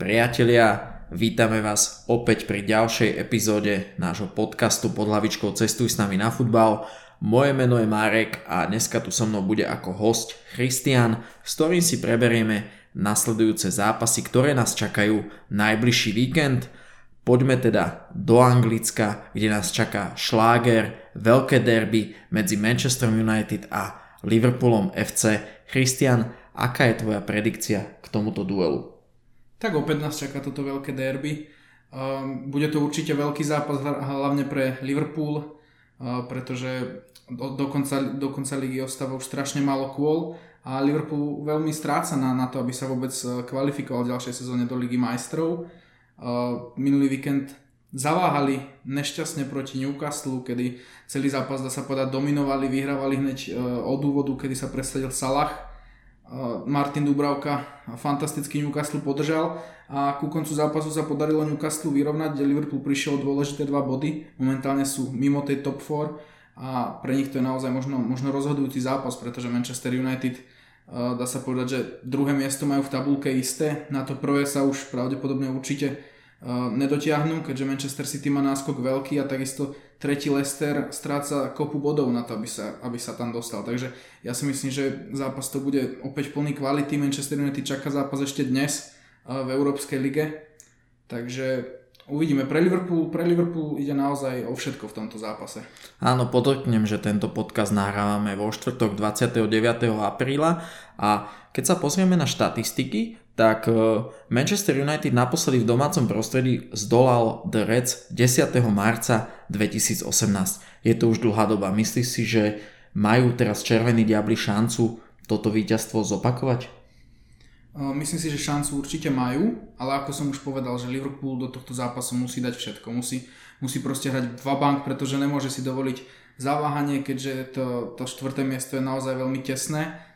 Priatelia, vítame vás opäť pri ďalšej epizóde nášho podcastu pod hlavičkou Cestuj s nami na futbal. Moje meno je Marek a dneska tu so mnou bude ako host Christian, s ktorým si preberieme nasledujúce zápasy, ktoré nás čakajú najbližší víkend. Poďme teda do Anglicka, kde nás čaká šláger, veľké derby medzi Manchester United a Liverpoolom FC. Christian, aká je tvoja predikcia k tomuto duelu? Tak opäť nás čaká toto veľké derby. Um, bude to určite veľký zápas, hlavne pre Liverpool, uh, pretože do, konca, do konca ligy ostáva už strašne málo kôl a Liverpool veľmi stráca na, na to, aby sa vôbec uh, kvalifikoval v ďalšej sezóne do ligy majstrov. Uh, minulý víkend zaváhali nešťastne proti Newcastle, kedy celý zápas, dá sa povedať, dominovali, vyhrávali hneď od úvodu, kedy sa presadil Salah Martin Dubravka fantastický Newcastle podržal a ku koncu zápasu sa podarilo Newcastle vyrovnať, kde Liverpool prišiel dôležité dva body, momentálne sú mimo tej top 4 a pre nich to je naozaj možno, možno rozhodujúci zápas, pretože Manchester United dá sa povedať, že druhé miesto majú v tabulke isté, na to prvé sa už pravdepodobne určite nedotiahnu, keďže Manchester City má náskok veľký a takisto tretí Leicester stráca kopu bodov na to, aby sa, aby sa tam dostal. Takže ja si myslím, že zápas to bude opäť plný kvality. Manchester United čaká zápas ešte dnes v Európskej lige. Takže uvidíme. Pre Liverpool, pre Liverpool ide naozaj o všetko v tomto zápase. Áno, podotknem, že tento podcast nahrávame vo štvrtok 29. apríla a keď sa pozrieme na štatistiky, tak e, Manchester United naposledy v domácom prostredí zdolal The Reds 10. marca 2018. Je to už dlhá doba. Myslíš si, že majú teraz Červení diabli šancu toto víťazstvo zopakovať? E, myslím si, že šancu určite majú, ale ako som už povedal, že Liverpool do tohto zápasu musí dať všetko. Musí, musí proste hrať dva bank, pretože nemôže si dovoliť zaváhanie, keďže to, to štvrté miesto je naozaj veľmi tesné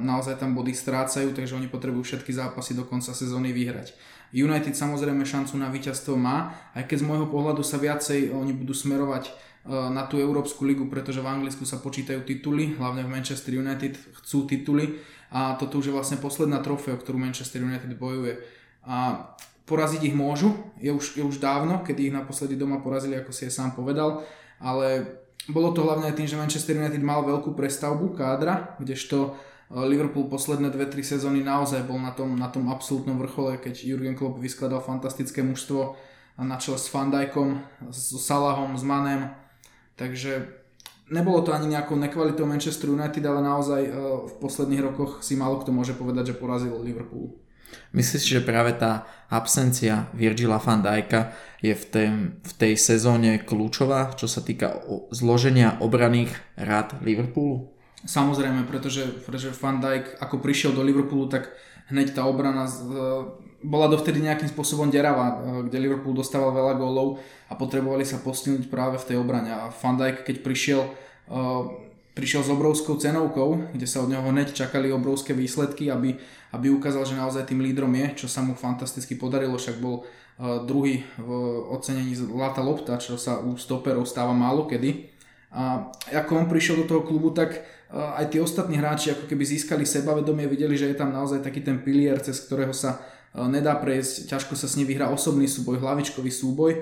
naozaj tam body strácajú, takže oni potrebujú všetky zápasy do konca sezóny vyhrať. United samozrejme šancu na víťazstvo má, aj keď z môjho pohľadu sa viacej oni budú smerovať na tú Európsku ligu, pretože v Anglicku sa počítajú tituly, hlavne v Manchester United chcú tituly a toto už je vlastne posledná trofea, o ktorú Manchester United bojuje. A poraziť ich môžu, je už, je už dávno, kedy ich naposledy doma porazili, ako si je sám povedal, ale bolo to hlavne tým, že Manchester United mal veľkú prestavbu kádra, kdežto Liverpool posledné 2-3 sezóny naozaj bol na tom, na tom absolútnom vrchole, keď Jurgen Klopp vyskladal fantastické mužstvo na čele s Van Dijkom, s Salahom, s Manem. Takže nebolo to ani nejakou nekvalitou Manchester United, ale naozaj e, v posledných rokoch si málo kto môže povedať, že porazil Liverpool. Myslíš, že práve tá absencia Virgila van Dijka je v, tej, v tej sezóne kľúčová, čo sa týka zloženia obraných rád Liverpoolu? Samozrejme, pretože, pretože Van Dijk ako prišiel do Liverpoolu, tak hneď tá obrana z, e, bola dovtedy nejakým spôsobom deravá, e, kde Liverpool dostával veľa gólov a potrebovali sa postihnúť práve v tej obrane. A Van Dijk, keď prišiel, e, prišiel s obrovskou cenovkou, kde sa od neho hneď čakali obrovské výsledky, aby, aby ukázal, že naozaj tým lídrom je, čo sa mu fantasticky podarilo, však bol druhý v ocenení Zlata lopta, čo sa u stoperov stáva málo kedy. A ako on prišiel do toho klubu, tak aj tí ostatní hráči ako keby získali sebavedomie, videli, že je tam naozaj taký ten pilier, cez ktorého sa nedá prejsť, ťažko sa s ním vyhrá osobný súboj, hlavičkový súboj.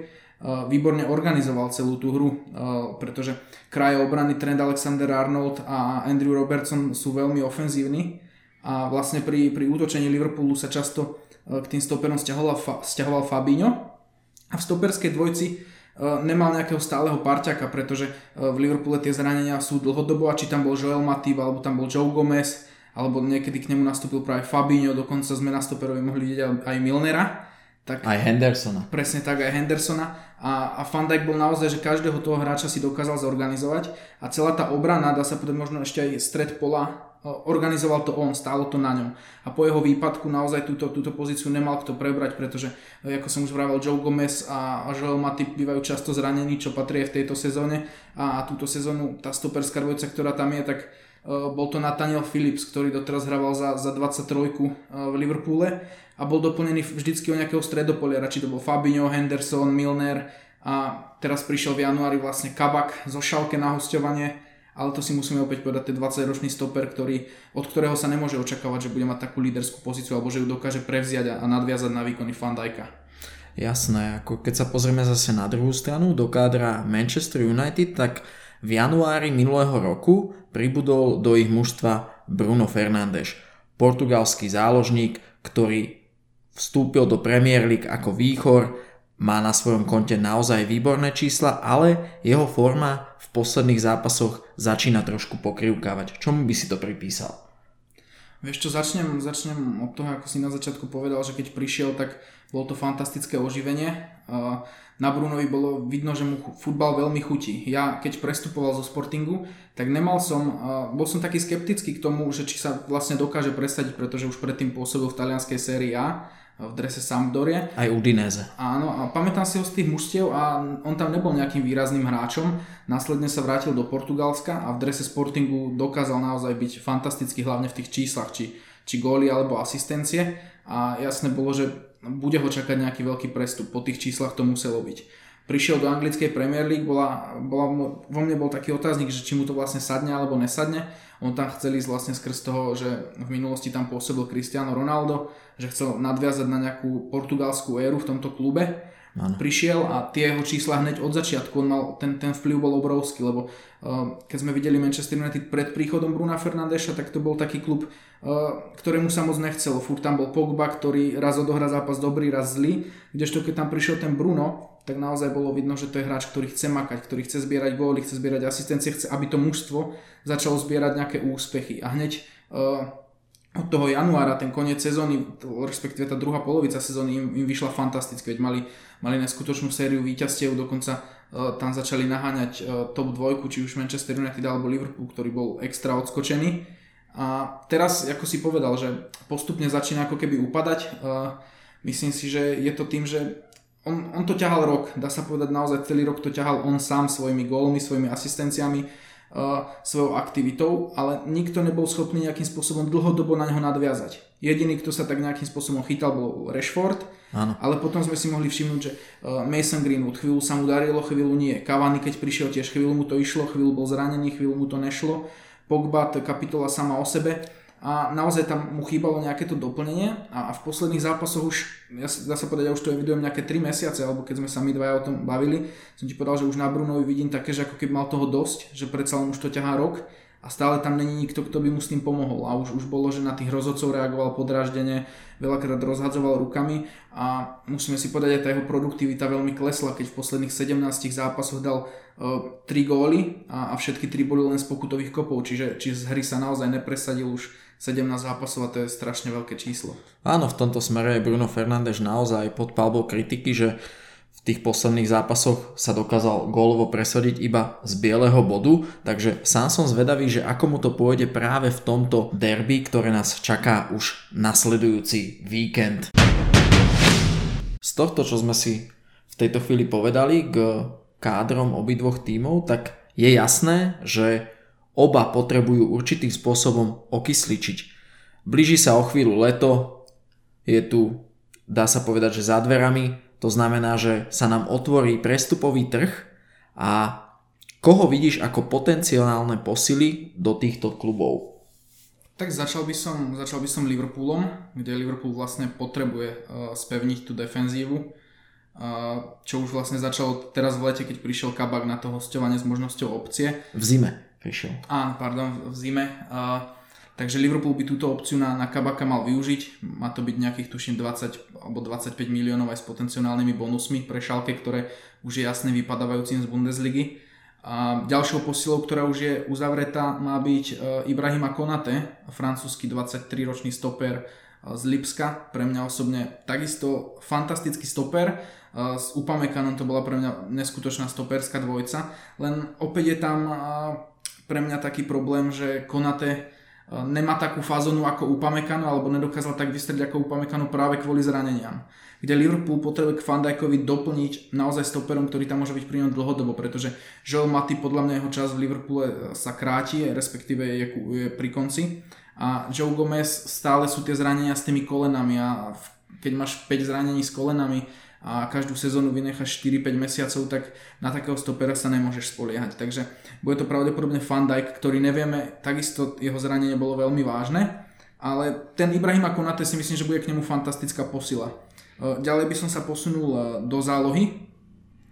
Výborne organizoval celú tú hru, pretože kraje obrany Trent Alexander-Arnold a Andrew Robertson sú veľmi ofenzívni a vlastne pri, pri útočení Liverpoolu sa často k tým stoperom stiahoval, stiahoval Fabinho a v stoperskej dvojci nemal nejakého stáleho parťaka, pretože v Liverpoole tie zranenia sú dlhodobo a či tam bol Joel Matip, alebo tam bol Joe Gomez, alebo niekedy k nemu nastúpil práve Fabinho, dokonca sme na stoperovi mohli vidieť aj Milnera. Tak, aj Hendersona. Presne tak, aj Hendersona. A, a Van Dijk bol naozaj, že každého toho hráča si dokázal zorganizovať a celá tá obrana, dá sa povedať možno ešte aj stred pola, organizoval to on, stálo to na ňom. A po jeho výpadku naozaj túto, túto pozíciu nemal kto prebrať, pretože, e, ako som už vravel, Joe Gomez a, Joel Matip bývajú často zranení, čo patrí v tejto sezóne. A, a túto sezónu, tá stoperská dvojica, ktorá tam je, tak bol to Nathaniel Phillips, ktorý doteraz hraval za, za 23 uh, v Liverpoole a bol doplnený vždycky o nejakého stredopoliara, či to bol Fabinho, Henderson, Milner a teraz prišiel v januári vlastne Kabak zo Šalke na hostovanie ale to si musíme opäť povedať, ten 20-ročný stoper, ktorý, od ktorého sa nemôže očakávať, že bude mať takú líderskú pozíciu alebo že ju dokáže prevziať a, a nadviazať na výkony Fandajka. Jasné, ako keď sa pozrieme zase na druhú stranu do kádra Manchester United, tak v januári minulého roku pribudol do ich mužstva Bruno Fernández, portugalský záložník, ktorý vstúpil do Premier League ako výchor, má na svojom konte naozaj výborné čísla, ale jeho forma v posledných zápasoch začína trošku pokrivkávať. Čomu by si to pripísal? Vieš čo, začnem, začnem od toho, ako si na začiatku povedal, že keď prišiel, tak bolo to fantastické oživenie. Na Brunovi bolo vidno, že mu futbal veľmi chutí. Ja keď prestupoval zo Sportingu, tak nemal som, bol som taký skeptický k tomu, že či sa vlastne dokáže presadiť, pretože už predtým pôsobil v talianskej sérii A v drese Sampdorie. Aj Udinese. Áno, a pamätám si ho z tých mužstiev a on tam nebol nejakým výrazným hráčom. Následne sa vrátil do Portugalska a v drese Sportingu dokázal naozaj byť fantastický, hlavne v tých číslach, či, či góly alebo asistencie. A jasné bolo, že bude ho čakať nejaký veľký prestup. Po tých číslach to muselo byť prišiel do anglickej Premier League, bola, bola, vo mne bol taký otáznik, že či mu to vlastne sadne alebo nesadne. On tam chcel ísť vlastne skrz toho, že v minulosti tam pôsobil Cristiano Ronaldo, že chcel nadviazať na nejakú portugalskú éru v tomto klube. Ano. Prišiel a tie jeho čísla hneď od začiatku, on mal, ten, ten vplyv bol obrovský, lebo uh, keď sme videli Manchester United pred príchodom Bruna Fernandeša, tak to bol taký klub, ktorému sa moc nechcelo. Furt tam bol Pogba, ktorý raz odohrá zápas dobrý, raz zlý, kdežto keď tam prišiel ten Bruno, tak naozaj bolo vidno, že to je hráč, ktorý chce makať, ktorý chce zbierať góly, chce zbierať asistencie, chce, aby to mužstvo začalo zbierať nejaké úspechy. A hneď uh, od toho januára, ten koniec sezóny, respektíve tá druhá polovica sezóny im, im vyšla fantasticky, veď mali, mali neskutočnú sériu víťazstiev, dokonca uh, tam začali naháňať uh, top dvojku, či už Manchester United alebo Liverpool, ktorý bol extra odskočený. A teraz, ako si povedal, že postupne začína ako keby upadať, myslím si, že je to tým, že on, on to ťahal rok, dá sa povedať naozaj celý rok to ťahal on sám svojimi gólmi, svojimi asistenciami, svojou aktivitou, ale nikto nebol schopný nejakým spôsobom dlhodobo na neho nadviazať. Jediný, kto sa tak nejakým spôsobom chytal, bol Rashford, Áno. ale potom sme si mohli všimnúť, že uh, Mason Greenwood chvíľu sa mu darilo, chvíľu nie. Cavani, keď prišiel tiež chvíľu mu to išlo, chvíľu bol zranený, chvíľu mu to nešlo. Pogba, to je kapitola sama o sebe. A naozaj tam mu chýbalo nejaké to doplnenie. A, v posledných zápasoch už, ja, dá sa povedať, ja už to evidujem nejaké 3 mesiace, alebo keď sme sa my dvaja o tom bavili, som ti povedal, že už na Brunovi vidím také, že ako keby mal toho dosť, že predsa len už to ťahá rok a stále tam není nikto, kto by mu s tým pomohol a už, už bolo, že na tých rozhodcov reagoval podráždene, veľakrát rozhadzoval rukami a musíme si povedať, aj tá jeho produktivita veľmi klesla, keď v posledných 17 zápasoch dal uh, e, 3 góly a, a všetky 3 boli len z pokutových kopov, čiže, čiže z hry sa naozaj nepresadil už 17 zápasov a to je strašne veľké číslo. Áno, v tomto smere je Bruno Fernández naozaj pod palbou kritiky, že tých posledných zápasoch sa dokázal gólovo presadiť iba z bieleho bodu, takže sám som zvedavý, že ako mu to pôjde práve v tomto derby, ktoré nás čaká už nasledujúci víkend. Z tohto, čo sme si v tejto chvíli povedali k kádrom obidvoch tímov, tak je jasné, že Oba potrebujú určitým spôsobom okysličiť. Blíži sa o chvíľu leto, je tu, dá sa povedať, že za dverami, to znamená, že sa nám otvorí prestupový trh a koho vidíš ako potenciálne posily do týchto klubov? Tak začal by som, začal by som Liverpoolom, kde Liverpool vlastne potrebuje uh, spevniť tú defenzívu, uh, čo už vlastne začalo teraz v lete, keď prišiel Kabak na to hostovanie s možnosťou opcie. V zime prišiel. Áno, pardon, v zime. Uh, takže Liverpool by túto opciu na, na Kabaka mal využiť. Má to byť nejakých, tuším, 20 alebo 25 miliónov aj s potenciálnymi bonusmi pre šalke, ktoré už je jasne vypadávajúcim z Bundesligy. A ďalšou posilou, ktorá už je uzavretá, má byť uh, Ibrahima Konate, francúzsky 23-ročný stoper uh, z Lipska. Pre mňa osobne takisto fantastický stoper. Uh, s Upamekanom to bola pre mňa neskutočná stoperská dvojca. Len opäť je tam pre mňa taký problém, že Konate e, nemá takú fazonu ako Upamecano alebo nedokázal tak vystrieť ako Upamecano práve kvôli zraneniam. Kde Liverpool potrebuje k Fandajkovi doplniť naozaj stoperom, ktorý tam môže byť pri ňom dlhodobo, pretože Joel Matty podľa mňa jeho čas v Liverpoole sa kráti, respektíve je, je pri konci. A Joe Gomez stále sú tie zranenia s tými kolenami a keď máš 5 zranení s kolenami a každú sezónu vynecháš 4-5 mesiacov, tak na takého stopera sa nemôžeš spoliehať. Takže bude to pravdepodobne Van Dijk, ktorý nevieme, takisto jeho zranenie bolo veľmi vážne, ale ten Ibrahima Konate si myslím, že bude k nemu fantastická posila. E, ďalej by som sa posunul e, do zálohy,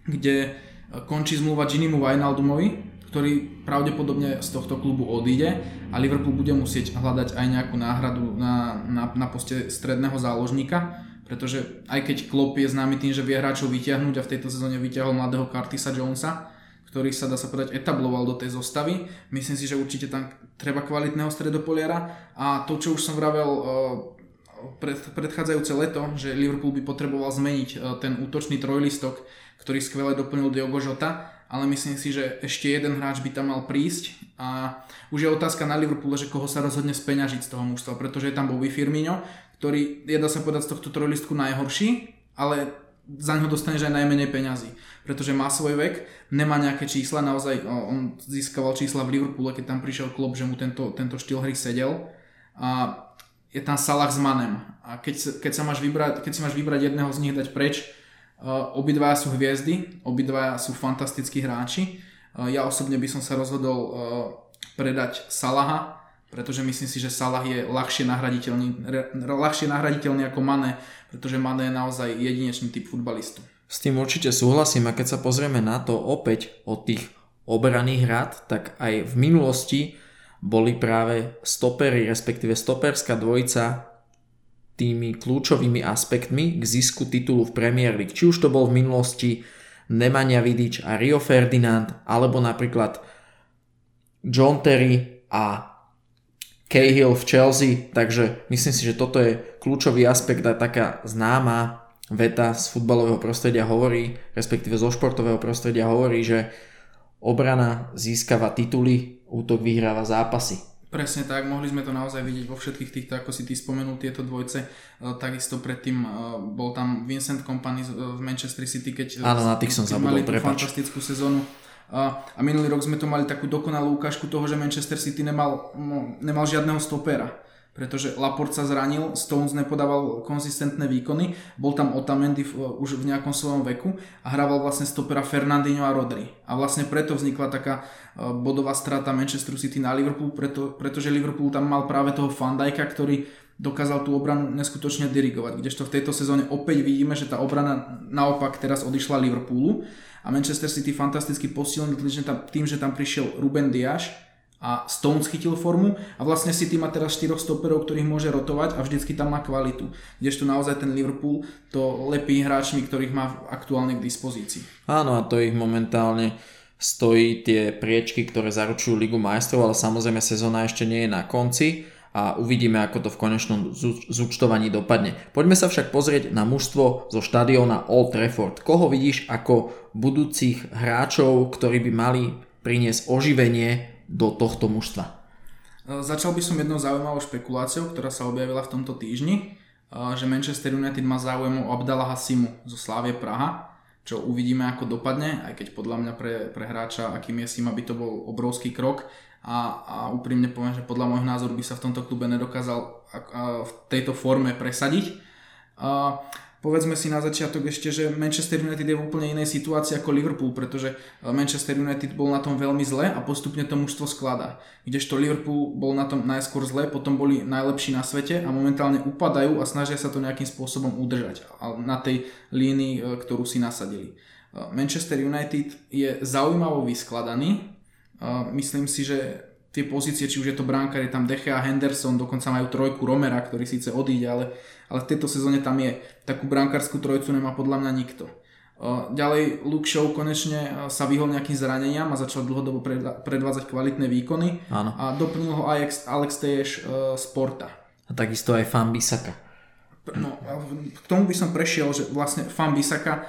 kde končí zmluva Ginimu Wijnaldumovi, ktorý pravdepodobne z tohto klubu odíde a Liverpool bude musieť hľadať aj nejakú náhradu na, na, na poste stredného záložníka, pretože aj keď Klopp je známy tým, že vie hráčov vyťahnuť a v tejto sezóne vyťahol mladého Curtisa Jonesa, ktorý sa dá sa povedať etabloval do tej zostavy. Myslím si, že určite tam treba kvalitného stredopoliara a to, čo už som vravel eh, pred, predchádzajúce leto, že Liverpool by potreboval zmeniť eh, ten útočný trojlistok, ktorý skvele doplnil Diogo Jota, ale myslím si, že ešte jeden hráč by tam mal prísť a už je otázka na Liverpoole, že koho sa rozhodne speňažiť z toho mužstva, pretože je tam Bobby Firmino, ktorý je dá sa povedať z tohto trojlistku najhorší, ale za ňo dostaneš aj najmenej peňazí, pretože má svoj vek, nemá nejaké čísla, naozaj on získaval čísla v Liverpoole, keď tam prišiel klub, že mu tento, tento štýl hry sedel a je tam Salah s Manem a keď, keď, sa máš vybrať, keď si máš vybrať jedného z nich dať preč, Obidvaja sú hviezdy, obidvaja sú fantastickí hráči. Ja osobne by som sa rozhodol predať Salaha, pretože myslím si, že Salah je ľahšie nahraditeľný, ľahšie nahraditeľný ako Mane, pretože Mane je naozaj jedinečný typ futbalistu. S tým určite súhlasím a keď sa pozrieme na to opäť od tých obraných hrad, tak aj v minulosti boli práve stopery, respektíve stoperská dvojica tými kľúčovými aspektmi k zisku titulu v Premier League. Či už to bol v minulosti Nemanja Vidič a Rio Ferdinand, alebo napríklad John Terry a Cahill v Chelsea, takže myslím si, že toto je kľúčový aspekt a taká známa veta z futbalového prostredia hovorí, respektíve zo športového prostredia hovorí, že obrana získava tituly, útok vyhráva zápasy. Presne tak, mohli sme to naozaj vidieť vo všetkých týchto, ako si ty spomenul, tieto dvojce. E, takisto predtým e, bol tam Vincent Company v Manchester City, keď Áno, na tých som zabudol, mali tú fantastickú sezónu. A, minulý rok sme tu mali takú dokonalú ukážku toho, že Manchester City nemal, no, nemal žiadneho stopera pretože Laport sa zranil, Stones nepodával konzistentné výkony, bol tam Otamendi v, už v nejakom svojom veku a hrával vlastne stopera Fernandinho a Rodri. A vlastne preto vznikla taká e, bodová strata Manchester City na Liverpool, preto, pretože Liverpool tam mal práve toho Fandajka, ktorý dokázal tú obranu neskutočne dirigovať. Kdežto v tejto sezóne opäť vidíme, že tá obrana naopak teraz odišla Liverpoolu a Manchester City fantasticky posilnil tým, že tam prišiel Ruben Diaz, a Stones chytil formu a vlastne City má teraz štyroch stoperov, ktorých môže rotovať a vždycky tam má kvalitu. Kdežto naozaj ten Liverpool to lepí hráčmi, ktorých má aktuálne k dispozícii. Áno a to ich momentálne stojí tie priečky, ktoré zaručujú Ligu majstrov, ale samozrejme sezóna ešte nie je na konci a uvidíme, ako to v konečnom zúčtovaní dopadne. Poďme sa však pozrieť na mužstvo zo štadióna Old Trafford. Koho vidíš ako budúcich hráčov, ktorí by mali priniesť oživenie do tohto mužstva? E, začal by som jednou zaujímavou špekuláciou, ktorá sa objavila v tomto týždni, e, že Manchester United má záujem o Abdala Hasimu zo Slávie Praha, čo uvidíme ako dopadne, aj keď podľa mňa pre, pre hráča, akým je Sima, by to bol obrovský krok a, a úprimne poviem, že podľa môjho názoru by sa v tomto klube nedokázal v tejto forme presadiť. Povedzme si na začiatok ešte, že Manchester United je v úplne inej situácii ako Liverpool, pretože eh, Manchester United bol na tom veľmi zle a postupne to mužstvo skladá. Kdežto Liverpool bol na tom najskôr zle, potom boli najlepší na svete a momentálne upadajú a snažia sa to nejakým spôsobom udržať na tej línii, eh, ktorú si nasadili. Eh, Manchester United je zaujímavo vyskladaný. Myslím si, že tie pozície, či už je to bránkar, je tam Deche a Henderson, dokonca majú trojku Romera, ktorý síce odíde, ale, ale v tejto sezóne tam je. Takú brankárskú trojcu nemá podľa mňa nikto. Ďalej Luke Show konečne sa vyhol nejakým zraneniam a začal dlhodobo predvádzať kvalitné výkony Áno. a doplnil ho Alex, Alex Teješ z Porta. A takisto aj Fan Bisaka. No, k tomu by som prešiel, že vlastne Fan Bisaka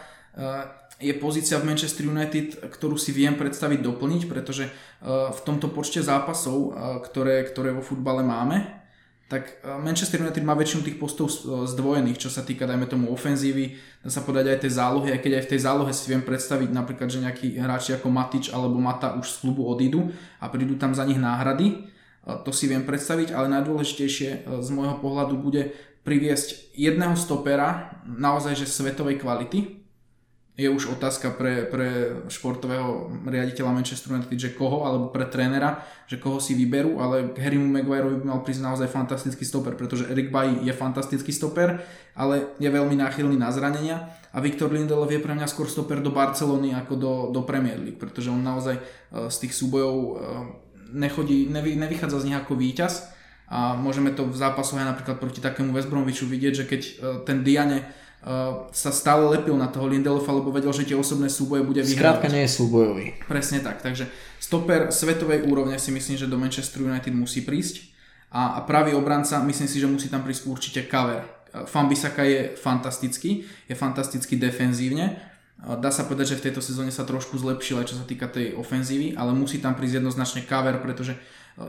je pozícia v Manchester United, ktorú si viem predstaviť doplniť, pretože e, v tomto počte zápasov, e, ktoré, ktoré vo futbale máme, tak e, Manchester United má väčšinu tých postov zdvojených, čo sa týka, dajme tomu, ofenzívy, dá sa povedať aj tej zálohy, aj keď aj v tej zálohe si viem predstaviť napríklad, že nejakí hráči ako Matič alebo Mata už z klubu odídu a prídu tam za nich náhrady, to si viem predstaviť, ale najdôležitejšie z môjho pohľadu bude priviesť jedného stopera naozaj že svetovej kvality, je už otázka pre, pre športového riaditeľa Manchester United, že koho, alebo pre trénera, že koho si vyberú, ale k Harrymu Maguireovi by mal prísť naozaj fantastický stoper, pretože Eric Bailly je fantastický stoper, ale je veľmi náchylný na zranenia a Viktor Lindelöf je pre mňa skôr stoper do Barcelony ako do, do Premier League, pretože on naozaj e, z tých súbojov e, nechodí, nevy, nevychádza z nich ako víťaz a môžeme to v zápasoch aj napríklad proti takému West Bromwichu vidieť, že keď e, ten Diane sa stále lepil na toho Lindelofa, lebo vedel, že tie osobné súboje bude vyhrávať. Skrátka nie je súbojový. Presne tak, takže stoper svetovej úrovne si myslím, že do Manchester United musí prísť a, a pravý obranca myslím si, že musí tam prísť určite cover. Fambisaka je fantastický, je fantastický defenzívne, Dá sa povedať, že v tejto sezóne sa trošku zlepšil aj čo sa týka tej ofenzívy, ale musí tam prísť jednoznačne cover, pretože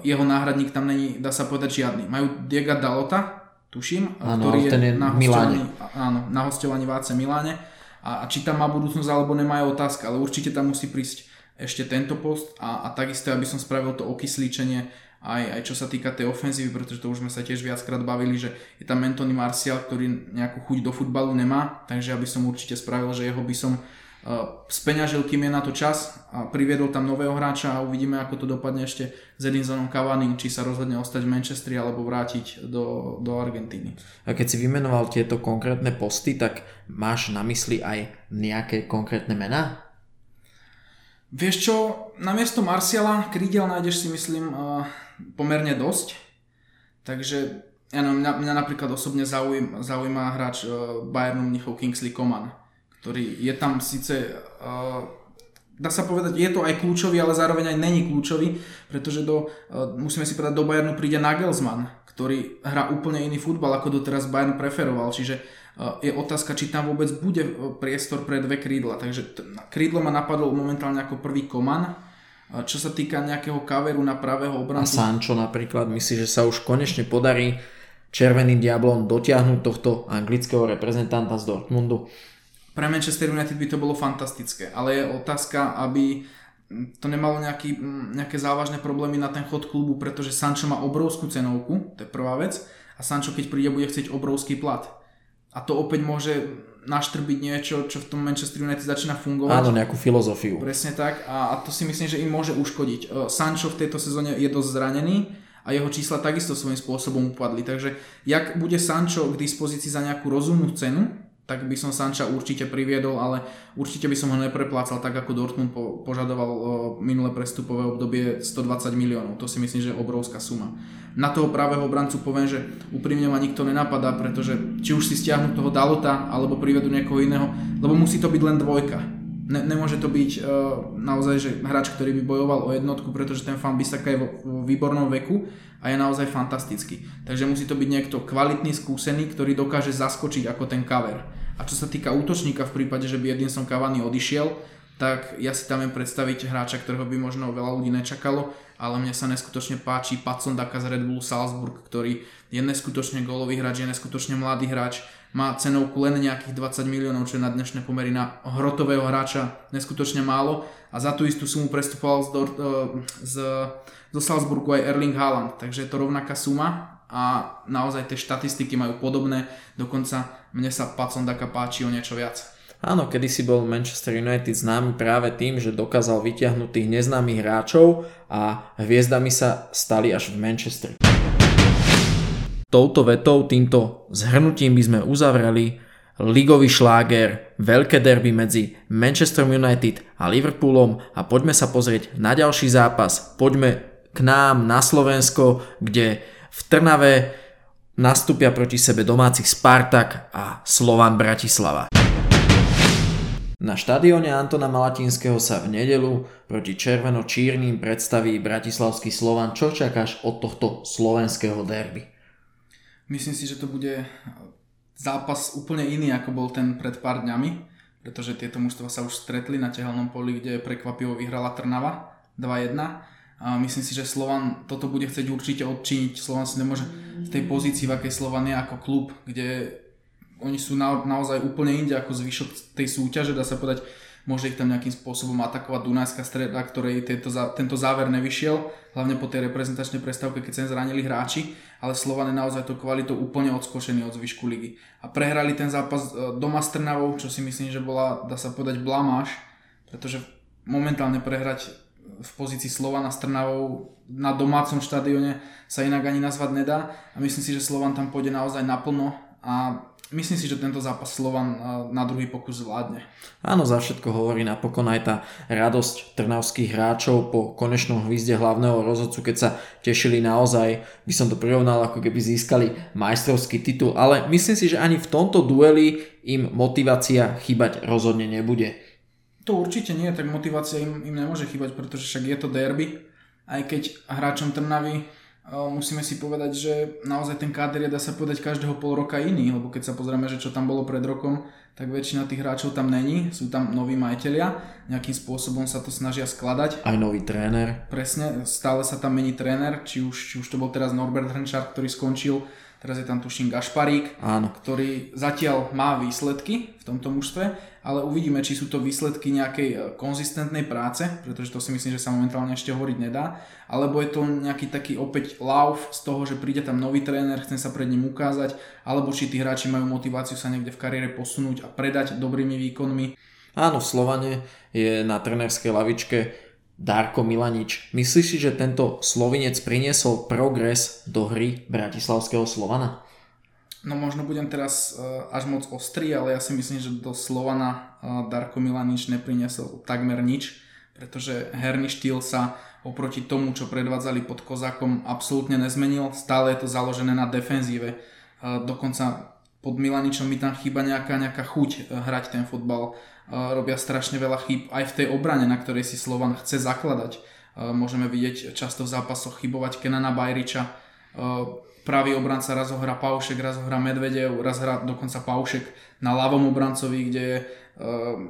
jeho náhradník tam není, dá sa povedať, žiadny. Majú Diego Dalota, tuším, áno, ktorý je, je na hostovaní, áno, na hostovaní v AC Miláne. A, a či tam má budúcnosť alebo nemá je otázka, ale určite tam musí prísť ešte tento post a, a takisto aby som spravil to okyslíčenie aj, aj čo sa týka tej ofenzívy, pretože to už sme sa tiež viackrát bavili, že je tam Anthony Martial, ktorý nejakú chuť do futbalu nemá, takže aby som určite spravil, že jeho by som speňažil, kým je na to čas a priviedol tam nového hráča a uvidíme, ako to dopadne ešte s Edinsonom Cavani, či sa rozhodne ostať v Manchestri alebo vrátiť do, do Argentíny. A keď si vymenoval tieto konkrétne posty, tak máš na mysli aj nejaké konkrétne mená? Vieš čo, na miesto Marciala krídel nájdeš si myslím pomerne dosť, takže ja mňa, mňa napríklad osobne zaujíma, zaujíma hráč Bayernu Mnichov Kingsley Coman ktorý je tam síce, uh, dá sa povedať, je to aj kľúčový, ale zároveň aj není kľúčový, pretože do, uh, musíme si povedať, do Bayernu príde Nagelsmann, ktorý hrá úplne iný futbal, ako doteraz Bayern preferoval, čiže uh, je otázka, či tam vôbec bude priestor pre dve krídla, takže t- krídlo ma napadlo momentálne ako prvý Koman, čo sa týka nejakého kaveru na pravého obrancu. A Sancho napríklad, myslíš, že sa už konečne podarí Červeným diablom dotiahnuť tohto anglického reprezentanta z Dortmundu? Pre Manchester United by to bolo fantastické, ale je otázka, aby to nemalo nejaký, nejaké závažné problémy na ten chod klubu, pretože Sancho má obrovskú cenovku, to je prvá vec, a Sancho keď príde bude chcieť obrovský plat. A to opäť môže naštrbiť niečo, čo v tom Manchester United začína fungovať. Áno, nejakú filozofiu. Presne tak a, a to si myslím, že im môže uškodiť. E, Sancho v tejto sezóne je dosť zranený a jeho čísla takisto svojím spôsobom upadli. Takže jak bude Sancho k dispozícii za nejakú rozumnú cenu, tak by som Sanča určite priviedol, ale určite by som ho nepreplácal tak, ako Dortmund po, požadoval o, minulé prestupové obdobie 120 miliónov. To si myslím, že je obrovská suma. Na toho pravého obrancu poviem, že úprimne ma nikto nenapadá, pretože či už si stiahnu toho Dalota, alebo privedú niekoho iného, lebo musí to byť len dvojka. Ne, nemôže to byť uh, naozaj že hráč, ktorý by bojoval o jednotku, pretože ten fan Bisaka je vo, vo výbornom veku a je naozaj fantastický. Takže musí to byť niekto kvalitný, skúsený, ktorý dokáže zaskočiť ako ten cover. A čo sa týka útočníka v prípade, že by Edinson Cavani odišiel, tak ja si tam viem predstaviť hráča, ktorého by možno veľa ľudí nečakalo, ale mne sa neskutočne páči Patson Daka z Red Bull Salzburg, ktorý je neskutočne golový hráč, je neskutočne mladý hráč, má cenovku len nejakých 20 miliónov, čo je na dnešné pomery na hrotového hráča neskutočne málo a za tú istú sumu prestupoval z, Dort, z, zo Salzburgu aj Erling Haaland, takže je to rovnaká suma a naozaj tie štatistiky majú podobné, dokonca mne sa Pacondaka páči o niečo viac. Áno, kedysi bol Manchester United známy práve tým, že dokázal vyťahnuť tých neznámych hráčov a hviezdami sa stali až v Manchesteri. Touto vetou, týmto zhrnutím by sme uzavreli ligový šláger, veľké derby medzi Manchester United a Liverpoolom a poďme sa pozrieť na ďalší zápas. Poďme k nám na Slovensko, kde v Trnave nastúpia proti sebe domácich Spartak a Slovan Bratislava. Na štadióne Antona Malatinského sa v nedelu proti červeno-čírnym predstaví bratislavský Slovan. Čo čakáš od tohto slovenského derby? Myslím si, že to bude zápas úplne iný, ako bol ten pred pár dňami, pretože tieto mužstva sa už stretli na tehelnom poli, kde prekvapivo vyhrala Trnava 2-1 a myslím si, že Slovan toto bude chcieť určite odčiniť. Slovan si nemôže v tej pozícii, v akej Slovan je ako klub, kde oni sú na, naozaj úplne inde ako zvyšok tej súťaže, dá sa povedať, môže ich tam nejakým spôsobom atakovať Dunajská streda, ktorej tento, tento záver nevyšiel, hlavne po tej reprezentačnej prestávke, keď sa zranili hráči, ale Slovan je naozaj to kvalitou úplne odskočený od zvyšku ligy. A prehrali ten zápas e, doma s Trnavou, čo si myslím, že bola, dá sa povedať, blamáž, pretože momentálne prehrať v pozícii Slovana s Trnavou na domácom štadióne sa inak ani nazvať nedá a myslím si, že Slovan tam pôjde naozaj naplno a myslím si, že tento zápas Slovan na druhý pokus zvládne. Áno, za všetko hovorí napokon aj tá radosť trnavských hráčov po konečnom hvizde hlavného rozhodcu, keď sa tešili naozaj, by som to prirovnal, ako keby získali majstrovský titul, ale myslím si, že ani v tomto dueli im motivácia chýbať rozhodne nebude. To určite nie, tak motivácia im, im nemôže chýbať, pretože však je to derby, aj keď hráčom Trnavy musíme si povedať, že naozaj ten káder je, dá sa povedať, každého pol roka iný, lebo keď sa pozrieme, že čo tam bolo pred rokom, tak väčšina tých hráčov tam není, sú tam noví majiteľia, nejakým spôsobom sa to snažia skladať. Aj nový tréner. Presne, stále sa tam mení tréner, či už, či už to bol teraz Norbert Hrnčar, ktorý skončil, teraz je tam tuším Gašparík, Áno. ktorý zatiaľ má výsledky v tomto mužstve, ale uvidíme, či sú to výsledky nejakej e, konzistentnej práce, pretože to si myslím, že sa momentálne ešte hovoriť nedá, alebo je to nejaký taký opäť lauf z toho, že príde tam nový tréner, chce sa pred ním ukázať, alebo či tí hráči majú motiváciu sa niekde v kariére posunúť a predať dobrými výkonmi. Áno, v Slovane je na trénerskej lavičke Darko Milanič. Myslíš si, že tento Slovinec priniesol progres do hry Bratislavského Slovana? No možno budem teraz uh, až moc ostrý, ale ja si myslím, že do Slovana uh, Darko Milanič nepriniesol takmer nič, pretože herný štýl sa oproti tomu, čo predvádzali pod Kozákom, absolútne nezmenil. Stále je to založené na defenzíve. Uh, dokonca pod Milaničom mi tam chýba nejaká, nejaká chuť hrať ten fotbal. Robia strašne veľa chýb aj v tej obrane, na ktorej si Slovan chce zakladať. Môžeme vidieť často v zápasoch chybovať Kenana Bajriča, pravý obranca raz ho Paušek, raz ho Medvedev, raz hrá dokonca Paušek na ľavom obrancovi, kde, je,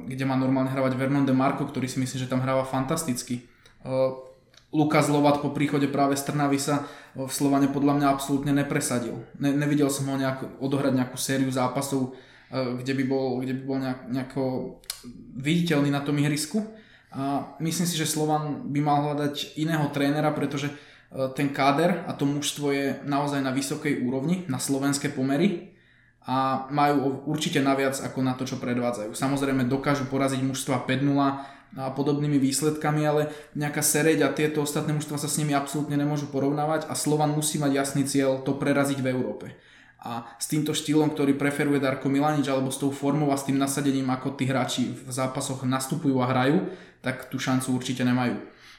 kde má normálne hravať Vernon de Marco, ktorý si myslím, že tam hráva fantasticky. Eh, Lukas Lovat po príchode práve z Trnavy sa v Slovane podľa mňa absolútne nepresadil. Ne, nevidel som ho nejak, odohrať nejakú sériu zápasov, eh, kde by bol, kde by bol nejak, nejako viditeľný na tom ihrisku. A myslím si, že Slovan by mal hľadať iného trénera, pretože E, ten káder a to mužstvo je naozaj na vysokej úrovni, na slovenské pomery a majú určite naviac ako na to, čo predvádzajú. Samozrejme dokážu poraziť mužstva 5-0 a podobnými výsledkami, ale nejaká sereď a tieto ostatné mužstva sa s nimi absolútne nemôžu porovnávať a Slovan musí mať jasný cieľ to preraziť v Európe. A s týmto štýlom, ktorý preferuje Darko Milanič, alebo s tou formou a s tým nasadením, ako tí hráči v zápasoch nastupujú a hrajú, tak tú šancu určite nemajú.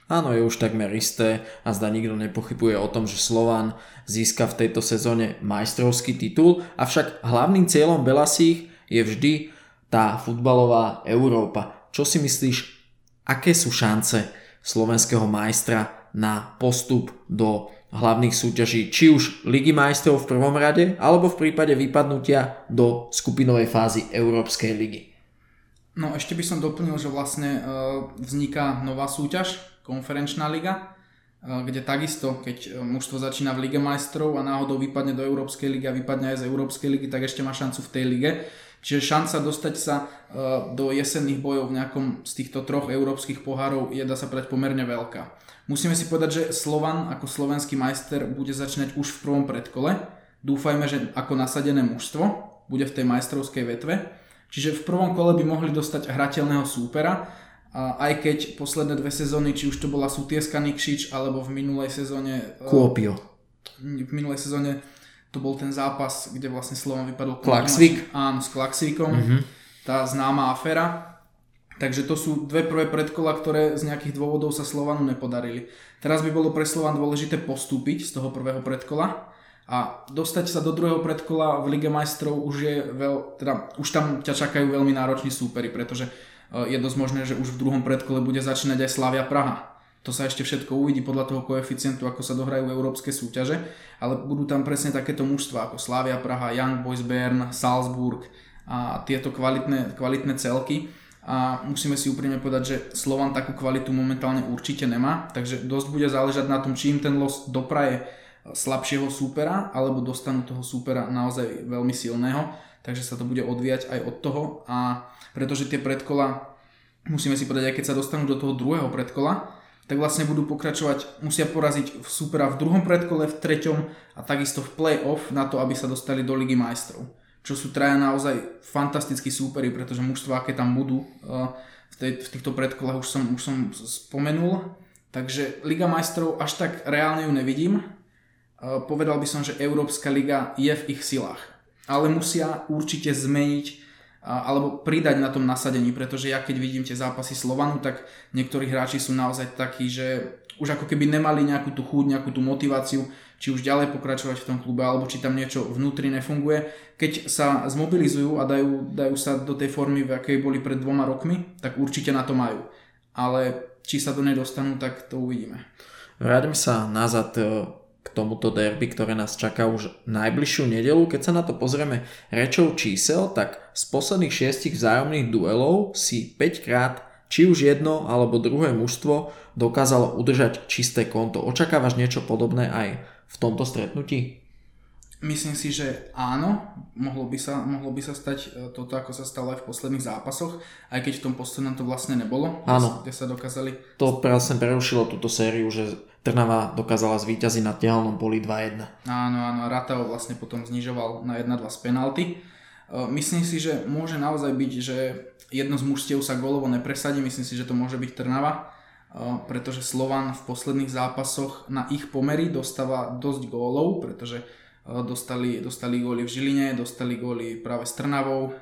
Áno, je už takmer isté a zda nikto nepochybuje o tom, že Slovan získa v tejto sezóne majstrovský titul, avšak hlavným cieľom Belasích je vždy tá futbalová Európa. Čo si myslíš, aké sú šance slovenského majstra na postup do hlavných súťaží, či už Ligy majstrov v prvom rade, alebo v prípade vypadnutia do skupinovej fázy Európskej ligy? No ešte by som doplnil, že vlastne e, vzniká nová súťaž, konferenčná liga, eh, kde takisto, keď eh, mužstvo začína v Lige majstrov a náhodou vypadne do Európskej ligy a vypadne aj z Európskej ligy, tak ešte má šancu v tej lige. Čiže šanca dostať sa eh, do jesenných bojov v nejakom z týchto troch európskych pohárov je, dá sa povedať, pomerne veľká. Musíme si povedať, že Slovan ako slovenský majster bude začínať už v prvom predkole. Dúfajme, že ako nasadené mužstvo bude v tej majstrovskej vetve. Čiže v prvom kole by mohli dostať hrateľného súpera, aj keď posledné dve sezóny, či už to bola Sutieska Nikšič, alebo v minulej sezóne... E, Kuopio. V minulej sezóne to bol ten zápas, kde vlastne Slovan vypadol... Klaxvik? Áno, s Klaxvikom. Mm-hmm. Tá známa aféra. Takže to sú dve prvé predkola, ktoré z nejakých dôvodov sa Slovanu nepodarili. Teraz by bolo pre Slovan dôležité postúpiť z toho prvého predkola a dostať sa do druhého predkola v Lige majstrov už je veľ, teda už tam ťa čakajú veľmi nároční súperi, pretože je dosť možné, že už v druhom predkole bude začínať aj Slavia Praha. To sa ešte všetko uvidí podľa toho koeficientu, ako sa dohrajú európske súťaže, ale budú tam presne takéto mužstva ako Slavia Praha, Young Boys Bern, Salzburg a tieto kvalitné, kvalitné celky. A musíme si úprimne povedať, že Slovan takú kvalitu momentálne určite nemá, takže dosť bude záležať na tom, či im ten los dopraje slabšieho súpera, alebo dostanú toho súpera naozaj veľmi silného takže sa to bude odvíjať aj od toho a pretože tie predkola musíme si povedať, aj keď sa dostanú do toho druhého predkola, tak vlastne budú pokračovať, musia poraziť v supera v druhom predkole, v treťom a takisto v play-off na to, aby sa dostali do Ligy majstrov. Čo sú traja naozaj fantastickí súperi, pretože mužstva, aké tam budú v, tej, v týchto predkolách už som, už som spomenul. Takže Liga majstrov až tak reálne ju nevidím. Povedal by som, že Európska liga je v ich silách. Ale musia určite zmeniť alebo pridať na tom nasadení, pretože ja keď vidím tie zápasy Slovanu, tak niektorí hráči sú naozaj takí, že už ako keby nemali nejakú tú chuť, nejakú tú motiváciu, či už ďalej pokračovať v tom klube, alebo či tam niečo vnútri nefunguje. Keď sa zmobilizujú a dajú, dajú sa do tej formy, v akej boli pred dvoma rokmi, tak určite na to majú. Ale či sa do nej dostanú, tak to uvidíme. Vráťme sa nazad k tomuto derby, ktoré nás čaká už najbližšiu nedelu. Keď sa na to pozrieme rečou čísel, tak z posledných šiestich vzájomných duelov si 5 krát či už jedno alebo druhé mužstvo dokázalo udržať čisté konto. Očakávaš niečo podobné aj v tomto stretnutí? Myslím si, že áno, mohlo by sa, mohlo by sa stať e, toto, ako sa stalo aj v posledných zápasoch, aj keď v tom poslednom to vlastne nebolo, áno. kde sa dokázali... To vlastne prerušilo túto sériu, že Trnava dokázala zvíťaziť na tehalnom poli 2-1. Áno, áno, Ratao vlastne potom znižoval na 1-2 z penalty. E, myslím si, že môže naozaj byť, že jedno z mužstiev sa golovo nepresadí, myslím si, že to môže byť Trnava, e, pretože Slovan v posledných zápasoch na ich pomery dostáva dosť gólov, pretože dostali, dostali góly v Žiline, dostali góly práve s Trnavou,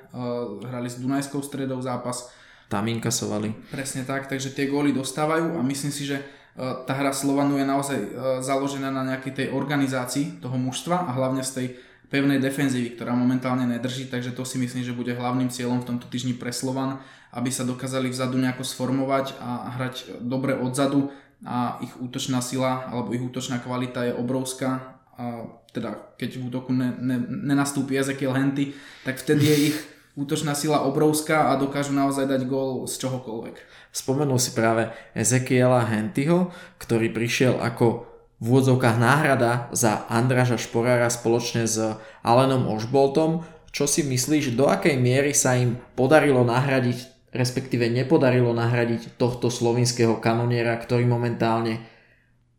hrali s Dunajskou stredou zápas. Tam inkasovali. Presne tak, takže tie góly dostávajú a myslím si, že tá hra Slovanu je naozaj založená na nejakej tej organizácii toho mužstva a hlavne z tej pevnej defenzívy, ktorá momentálne nedrží, takže to si myslím, že bude hlavným cieľom v tomto týždni pre Slovan, aby sa dokázali vzadu nejako sformovať a hrať dobre odzadu a ich útočná sila alebo ich útočná kvalita je obrovská a teda keď v útoku ne, ne, nenastúpi Ezekiel Henty, tak vtedy je ich útočná sila obrovská a dokážu naozaj dať gól z čohokoľvek. Spomenul si práve Ezekiela Hentyho, ktorý prišiel ako v úvodzovkách náhrada za Andraža Šporára spoločne s Alenom Ošboltom. Čo si myslíš, do akej miery sa im podarilo nahradiť, respektíve nepodarilo nahradiť tohto slovinského kanoniera, ktorý momentálne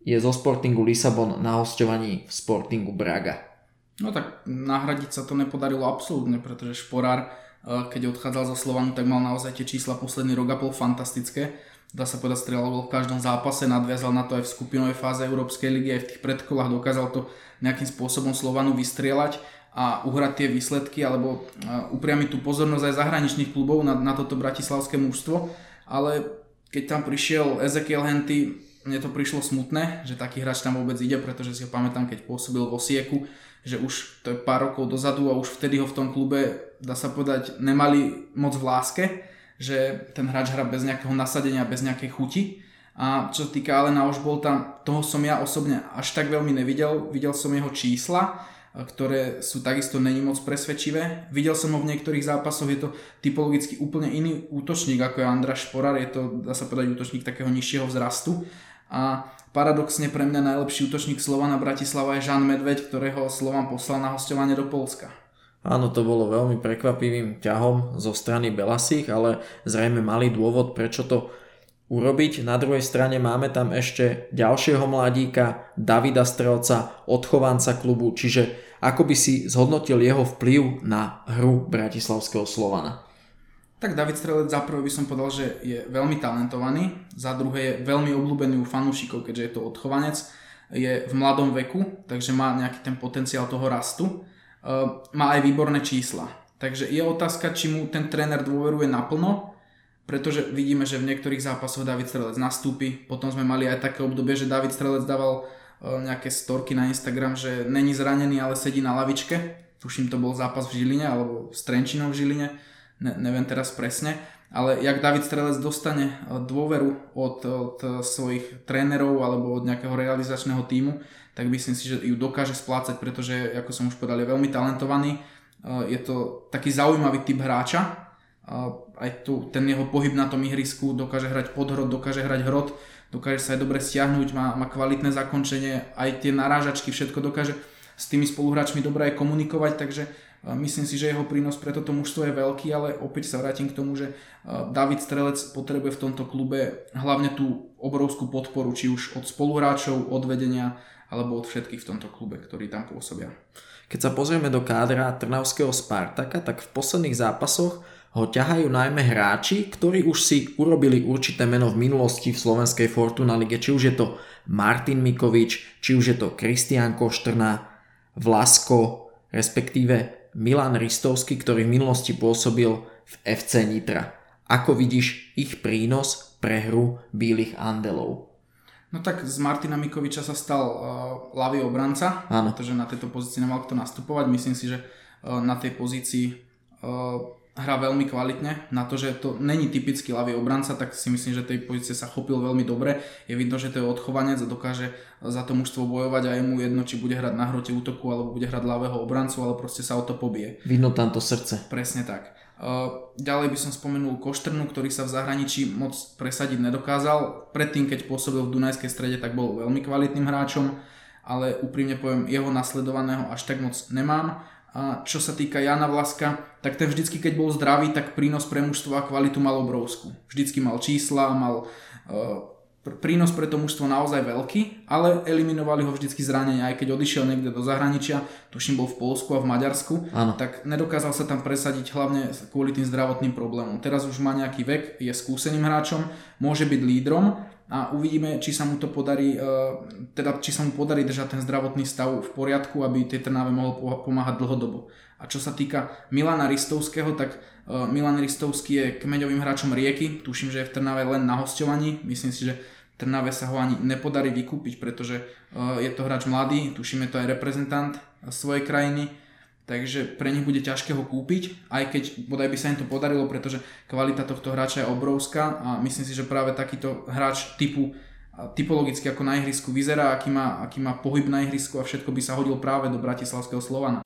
je zo Sportingu Lisabon na hostovaní v Sportingu Braga. No tak nahradiť sa to nepodarilo absolútne, pretože Šporár, eh, keď odchádzal za Slovanu, tak mal naozaj tie čísla posledný rok a pol fantastické. Dá sa povedať, strieľal v každom zápase, nadviazal na to aj v skupinovej fáze Európskej ligy, aj v tých predkolách dokázal to nejakým spôsobom Slovanu vystrieľať a uhrať tie výsledky alebo eh, upriamiť tú pozornosť aj zahraničných klubov na, na toto bratislavské mužstvo. Ale keď tam prišiel Ezekiel Henty, mne to prišlo smutné, že taký hráč tam vôbec ide, pretože si ho pamätám, keď pôsobil vo Sieku, že už to je pár rokov dozadu a už vtedy ho v tom klube, dá sa povedať, nemali moc v láske, že ten hráč hrá bez nejakého nasadenia, bez nejakej chuti. A čo sa týka Alena Ošbolta, toho som ja osobne až tak veľmi nevidel. Videl som jeho čísla, ktoré sú takisto není moc presvedčivé. Videl som ho v niektorých zápasoch, je to typologicky úplne iný útočník ako je Andra Šporar, je to, dá sa povedať, útočník takého nižšieho vzrastu a paradoxne pre mňa najlepší útočník Slovana Bratislava je Žan Medveď, ktorého Slovan poslal na hostovanie do Polska. Áno, to bolo veľmi prekvapivým ťahom zo strany Belasich, ale zrejme malý dôvod, prečo to urobiť. Na druhej strane máme tam ešte ďalšieho mladíka, Davida Strelca, odchovanca klubu, čiže ako by si zhodnotil jeho vplyv na hru Bratislavského Slovana? Tak David Strelec za prvé by som povedal, že je veľmi talentovaný, za druhé je veľmi obľúbený u fanúšikov, keďže je to odchovanec, je v mladom veku, takže má nejaký ten potenciál toho rastu, e, má aj výborné čísla. Takže je otázka, či mu ten tréner dôveruje naplno, pretože vidíme, že v niektorých zápasoch David Strelec nastúpi, potom sme mali aj také obdobie, že David Strelec dával e, nejaké storky na Instagram, že není zranený, ale sedí na lavičke, tuším to bol zápas v Žiline alebo s Trenčinou v Žiline, ne, neviem teraz presne, ale jak David Strelec dostane e, dôveru od, od svojich trénerov alebo od nejakého realizačného týmu, tak myslím si, že ju dokáže splácať, pretože, ako som už povedal, je veľmi talentovaný. E, je to taký zaujímavý typ hráča. Aj tu ten jeho pohyb na tom ihrisku dokáže hrať podhrod, dokáže hrať hrod, dokáže sa aj dobre stiahnuť, má, má kvalitné zakončenie, aj tie narážačky, všetko dokáže s tými spoluhráčmi dobre aj komunikovať, takže Myslím si, že jeho prínos pre toto mužstvo je veľký, ale opäť sa vrátim k tomu, že David Strelec potrebuje v tomto klube hlavne tú obrovskú podporu, či už od spoluhráčov, od vedenia, alebo od všetkých v tomto klube, ktorí tam pôsobia. Keď sa pozrieme do kádra Trnavského Spartaka, tak v posledných zápasoch ho ťahajú najmä hráči, ktorí už si urobili určité meno v minulosti v slovenskej Fortuna Lige, či už je to Martin Mikovič, či už je to Kristián Koštrna, Vlasko, respektíve Milan Ristovský, ktorý v minulosti pôsobil v FC Nitra. Ako vidíš ich prínos pre hru Bílych Andelov? No tak z Martina Mikoviča sa stal uh, ľavý obranca, Áno. pretože na tejto pozícii nemal kto nastupovať. Myslím si, že uh, na tej pozícii uh, hrá veľmi kvalitne. Na to, že to není typický ľavý obranca, tak si myslím, že tej pozície sa chopil veľmi dobre. Je vidno, že to je odchovanec a dokáže za to mužstvo bojovať a je mu jedno, či bude hrať na hrote útoku alebo bude hrať ľavého obrancu, ale proste sa o to pobije. Vidno tam to srdce. Presne tak. Ďalej by som spomenul Koštrnu, ktorý sa v zahraničí moc presadiť nedokázal. Predtým, keď pôsobil v Dunajskej strede, tak bol veľmi kvalitným hráčom, ale úprimne poviem, jeho nasledovaného až tak moc nemám. A čo sa týka Jana Vlaska, tak ten vždycky, keď bol zdravý, tak prínos pre mužstvo a kvalitu mal obrovskú. Vždycky mal čísla, mal uh, prínos pre to mužstvo naozaj veľký, ale eliminovali ho vždycky zranenia, aj keď odišiel niekde do zahraničia, tuším bol v Polsku a v Maďarsku, ano. tak nedokázal sa tam presadiť hlavne kvôli tým zdravotným problémom. Teraz už má nejaký vek, je skúseným hráčom, môže byť lídrom a uvidíme, či sa mu to podarí, e, teda či sa mu podarí držať ten zdravotný stav v poriadku, aby tej Trnave mohol pomáhať dlhodobo. A čo sa týka Milana Ristovského, tak e, Milan Ristovský je kmeňovým hráčom Rieky, tuším, že je v Trnave len na hostovaní, myslím si, že Trnave sa ho ani nepodarí vykúpiť, pretože uh, je to hráč mladý, tušíme to aj reprezentant svojej krajiny, takže pre nich bude ťažké ho kúpiť, aj keď bodaj by sa im to podarilo, pretože kvalita tohto hráča je obrovská a myslím si, že práve takýto hráč typu typologicky ako na ihrisku vyzerá, aký má, aký má pohyb na ihrisku a všetko by sa hodil práve do Bratislavského Slovana.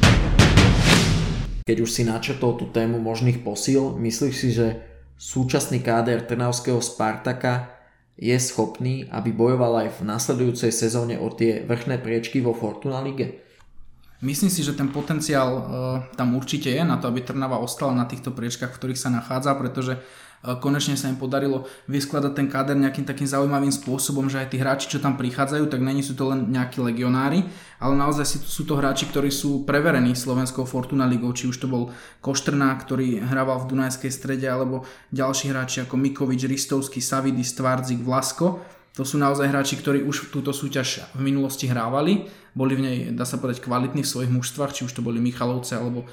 Keď už si načrtol tú tému možných posíl, myslíš si, že súčasný káder Trnavského Spartaka je schopný, aby bojoval aj v nasledujúcej sezóne o tie vrchné priečky vo Fortuna Lige? Myslím si, že ten potenciál uh, tam určite je na to, aby Trnava ostala na týchto priečkách, v ktorých sa nachádza, pretože uh, konečne sa im podarilo vyskladať ten káder nejakým takým zaujímavým spôsobom, že aj tí hráči, čo tam prichádzajú, tak není sú to len nejakí legionári, ale naozaj sú to hráči, ktorí sú preverení slovenskou Fortuna ligou, či už to bol Koštrná, ktorý hrával v Dunajskej strede, alebo ďalší hráči ako Mikovič, Ristovský, Savidis, Tvardzik, Vlasko. To sú naozaj hráči, ktorí už túto súťaž v minulosti hrávali, boli v nej, dá sa povedať, kvalitní v svojich mužstvách, či už to boli Michalovce alebo e,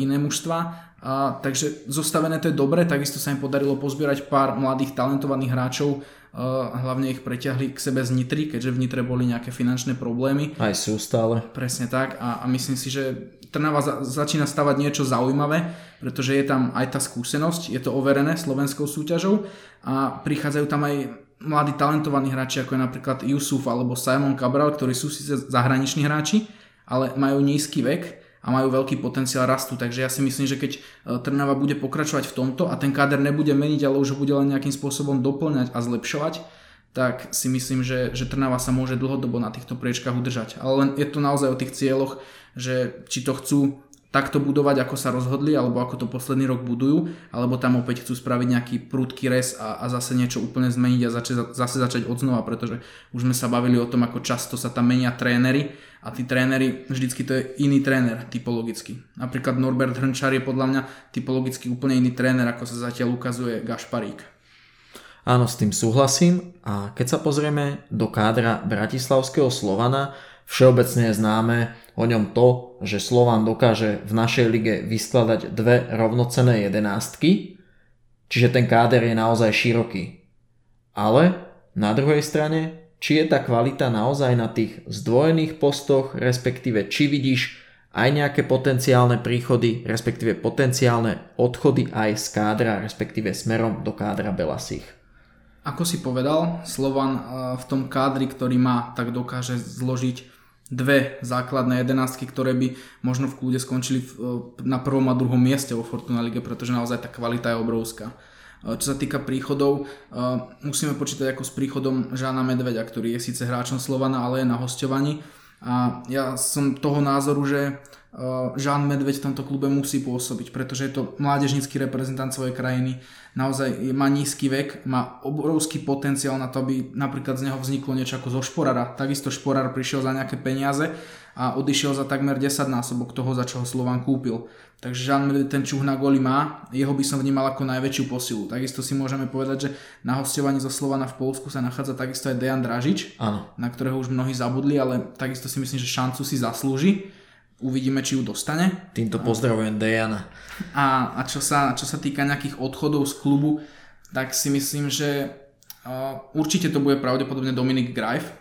iné mužstva. A, takže zostavené to je dobre, takisto sa im podarilo pozbierať pár mladých talentovaných hráčov, a, hlavne ich preťahli k sebe z Nitry, keďže v Nitre boli nejaké finančné problémy. Aj sú stále. Presne tak a, a myslím si, že Trnava za, začína stavať niečo zaujímavé, pretože je tam aj tá skúsenosť, je to overené slovenskou súťažou a prichádzajú tam aj mladí talentovaní hráči, ako je napríklad Yusuf alebo Simon Cabral, ktorí sú síce zahraniční hráči, ale majú nízky vek a majú veľký potenciál rastu. Takže ja si myslím, že keď e, Trnava bude pokračovať v tomto a ten káder nebude meniť, ale už ho bude len nejakým spôsobom doplňať a zlepšovať, tak si myslím, že, že Trnava sa môže dlhodobo na týchto priečkách udržať. Ale len je to naozaj o tých cieľoch, že či to chcú takto budovať, ako sa rozhodli, alebo ako to posledný rok budujú, alebo tam opäť chcú spraviť nejaký prudký res a, a zase niečo úplne zmeniť a zač- zase začať od znova, pretože už sme sa bavili o tom, ako často sa tam menia trénery a tí trénery, vždycky to je iný tréner typologicky. Napríklad Norbert Hrnčar je podľa mňa typologicky úplne iný tréner, ako sa zatiaľ ukazuje Gašparík. Áno, s tým súhlasím a keď sa pozrieme do kádra Bratislavského Slovana, všeobecne je známe o ňom to, že Slovan dokáže v našej lige vyskladať dve rovnocené jedenástky, čiže ten káder je naozaj široký. Ale na druhej strane, či je tá kvalita naozaj na tých zdvojených postoch, respektíve či vidíš aj nejaké potenciálne príchody, respektíve potenciálne odchody aj z kádra, respektíve smerom do kádra Belasich. Ako si povedal, Slovan eh, v tom kádri, ktorý má, tak dokáže zložiť dve základné jedenáctky, ktoré by možno v kľude skončili e, na prvom a druhom mieste vo Fortuna Lige, pretože naozaj tá kvalita je obrovská. E, čo sa týka príchodov, musíme počítať ako s príchodom Žána Medveďa, ktorý je síce hráčom Slovana, ale je na hostovaní A ja som toho názoru, že Žán Medveď v tomto klube musí pôsobiť, pretože je to mládežnický reprezentant svojej krajiny, naozaj má nízky vek, má obrovský potenciál na to, aby napríklad z neho vzniklo niečo ako zo Šporara. Takisto Šporar prišiel za nejaké peniaze a odišiel za takmer 10 násobok toho, za čo ho Slovan kúpil. Takže Medveď ten čuh na goli má, jeho by som vnímal ako najväčšiu posilu. Takisto si môžeme povedať, že na hostovaní zo Slovana v Polsku sa nachádza takisto aj Dejan Dražič, Áno. na ktorého už mnohí zabudli, ale takisto si myslím, že šancu si zaslúži Uvidíme, či ju dostane. Týmto pozdravujem Dejana. A, a čo, sa, čo sa týka nejakých odchodov z klubu, tak si myslím, že uh, určite to bude pravdepodobne Dominik Greif.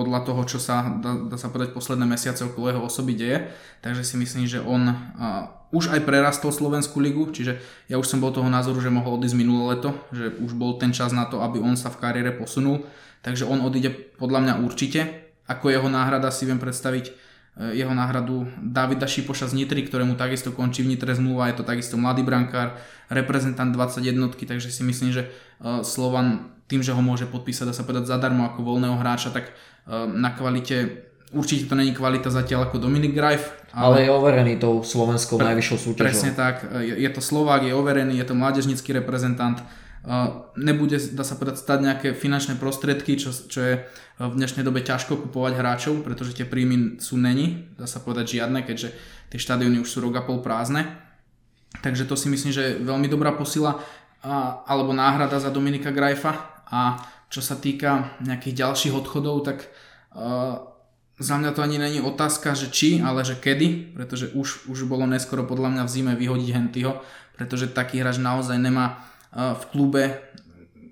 Podľa toho, čo sa, dá, dá sa povedať, posledné mesiace okolo jeho osoby deje. Takže si myslím, že on uh, už aj prerastol Slovenskú ligu, čiže ja už som bol toho názoru, že mohol odísť minulé leto, že už bol ten čas na to, aby on sa v kariére posunul. Takže on odíde podľa mňa určite. Ako jeho náhrada si viem predstaviť jeho náhradu Davida Šipoša z Nitry, ktorému takisto končí v Nitre zmluva, je to takisto mladý brankár, reprezentant 21, takže si myslím, že e, Slovan tým, že ho môže podpísať, dá sa povedať zadarmo ako voľného hráča, tak e, na kvalite určite to není kvalita zatiaľ ako Dominik Greif. Ale, ale je overený tou slovenskou pre, najvyššou súťažou. Presne tak, je, je to Slovák, je overený, je to mládežnický reprezentant, nebude, dá sa povedať, stať nejaké finančné prostriedky, čo, čo je v dnešnej dobe ťažko kupovať hráčov, pretože tie príjmy sú není, dá sa povedať žiadne, keďže tie štadióny už sú rok a pol prázdne. Takže to si myslím, že je veľmi dobrá posila a, alebo náhrada za Dominika Grajfa a čo sa týka nejakých ďalších odchodov, tak uh, za mňa to ani není otázka, že či, ale že kedy, pretože už, už bolo neskoro podľa mňa v zime vyhodiť Hentyho, pretože taký hráč naozaj nemá v klube,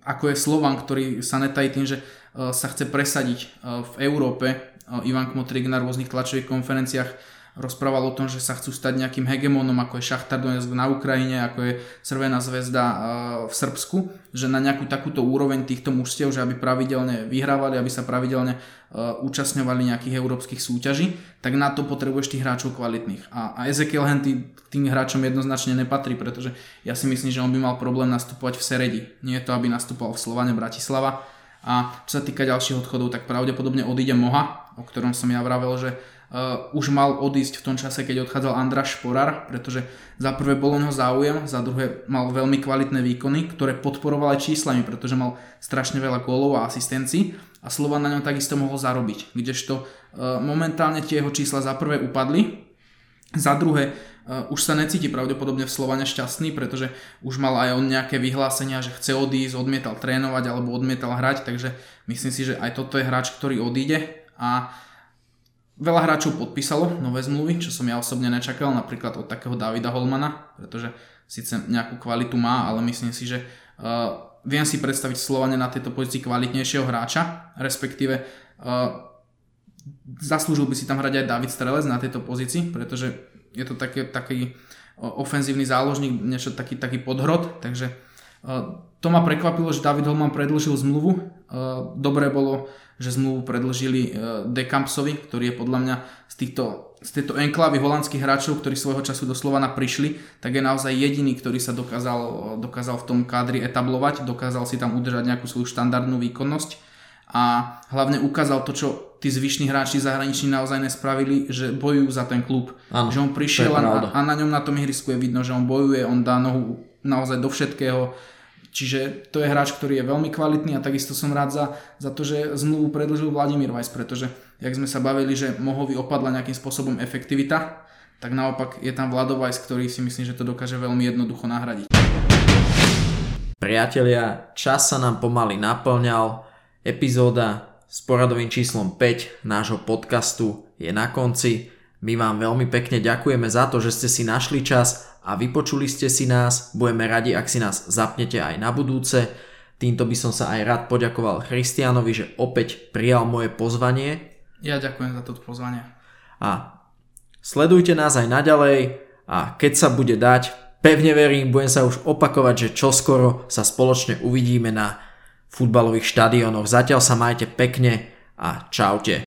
ako je Slovan, ktorý sa netají tým, že sa chce presadiť v Európe. Ivan Kmotrik na rôznych tlačových konferenciách rozprával o tom, že sa chcú stať nejakým hegemónom, ako je Šachtar Donetsk na Ukrajine, ako je Crvená zväzda v Srbsku, že na nejakú takúto úroveň týchto mužstiev, že aby pravidelne vyhrávali, aby sa pravidelne účastňovali nejakých európskych súťaží, tak na to potrebuješ tých hráčov kvalitných. A, a Ezekiel Henty tým hráčom jednoznačne nepatrí, pretože ja si myslím, že on by mal problém nastupovať v Seredi. Nie je to, aby nastupoval v Slovane Bratislava. A čo sa týka ďalších odchodov, tak pravdepodobne odíde Moha, o ktorom som ja vravel, že uh, už mal odísť v tom čase, keď odchádzal Andraš Šporar, pretože za prvé bol o neho záujem, za druhé mal veľmi kvalitné výkony, ktoré podporoval aj číslami, pretože mal strašne veľa gólov a asistencií a Slovan na ňom takisto mohol zarobiť, kdežto uh, momentálne tie jeho čísla za prvé upadli, za druhé uh, už sa necíti pravdepodobne v Slovane šťastný, pretože už mal aj on nejaké vyhlásenia, že chce odísť, odmietal trénovať alebo odmietal hrať, takže myslím si, že aj toto je hráč, ktorý odíde a Veľa hráčov podpísalo nové zmluvy, čo som ja osobne nečakal, napríklad od takého Davida Holmana, pretože síce nejakú kvalitu má, ale myslím si, že uh, viem si predstaviť Slovane na tejto pozícii kvalitnejšieho hráča, respektíve uh, zaslúžil by si tam hrať aj David Strelec na tejto pozícii, pretože je to taký, taký ofenzívny záložník, niečo taký, taký podhrod, takže uh, to ma prekvapilo, že David Holman predlžil zmluvu. Uh, dobré bolo že zmluvu predlžili e, Dekampsovi, ktorý je podľa mňa z týchto z tejto enklávy holandských hráčov, ktorí svojho času do Slovana prišli, tak je naozaj jediný, ktorý sa dokázal, dokázal v tom kádri etablovať, dokázal si tam udržať nejakú svoju štandardnú výkonnosť a hlavne ukázal to, čo tí zvyšní hráči zahraniční naozaj nespravili, že bojujú za ten klub. Ano, že on prišiel a, a na ňom na tom ihrisku je vidno, že on bojuje, on dá nohu naozaj do všetkého, Čiže to je hráč, ktorý je veľmi kvalitný a takisto som rád za, za to, že zmluvu predlžil Vladimír Weiss, pretože jak sme sa bavili, že Mohovi opadla nejakým spôsobom efektivita, tak naopak je tam Vlado Weiss, ktorý si myslím, že to dokáže veľmi jednoducho nahradiť. Priatelia, čas sa nám pomaly naplňal. Epizóda s poradovým číslom 5 nášho podcastu je na konci. My vám veľmi pekne ďakujeme za to, že ste si našli čas a vypočuli ste si nás. Budeme radi, ak si nás zapnete aj na budúce. Týmto by som sa aj rád poďakoval Christianovi, že opäť prijal moje pozvanie. Ja ďakujem za toto pozvanie. A sledujte nás aj naďalej a keď sa bude dať, pevne verím, budem sa už opakovať, že čoskoro sa spoločne uvidíme na futbalových štadiónoch. Zatiaľ sa majte pekne a čaute.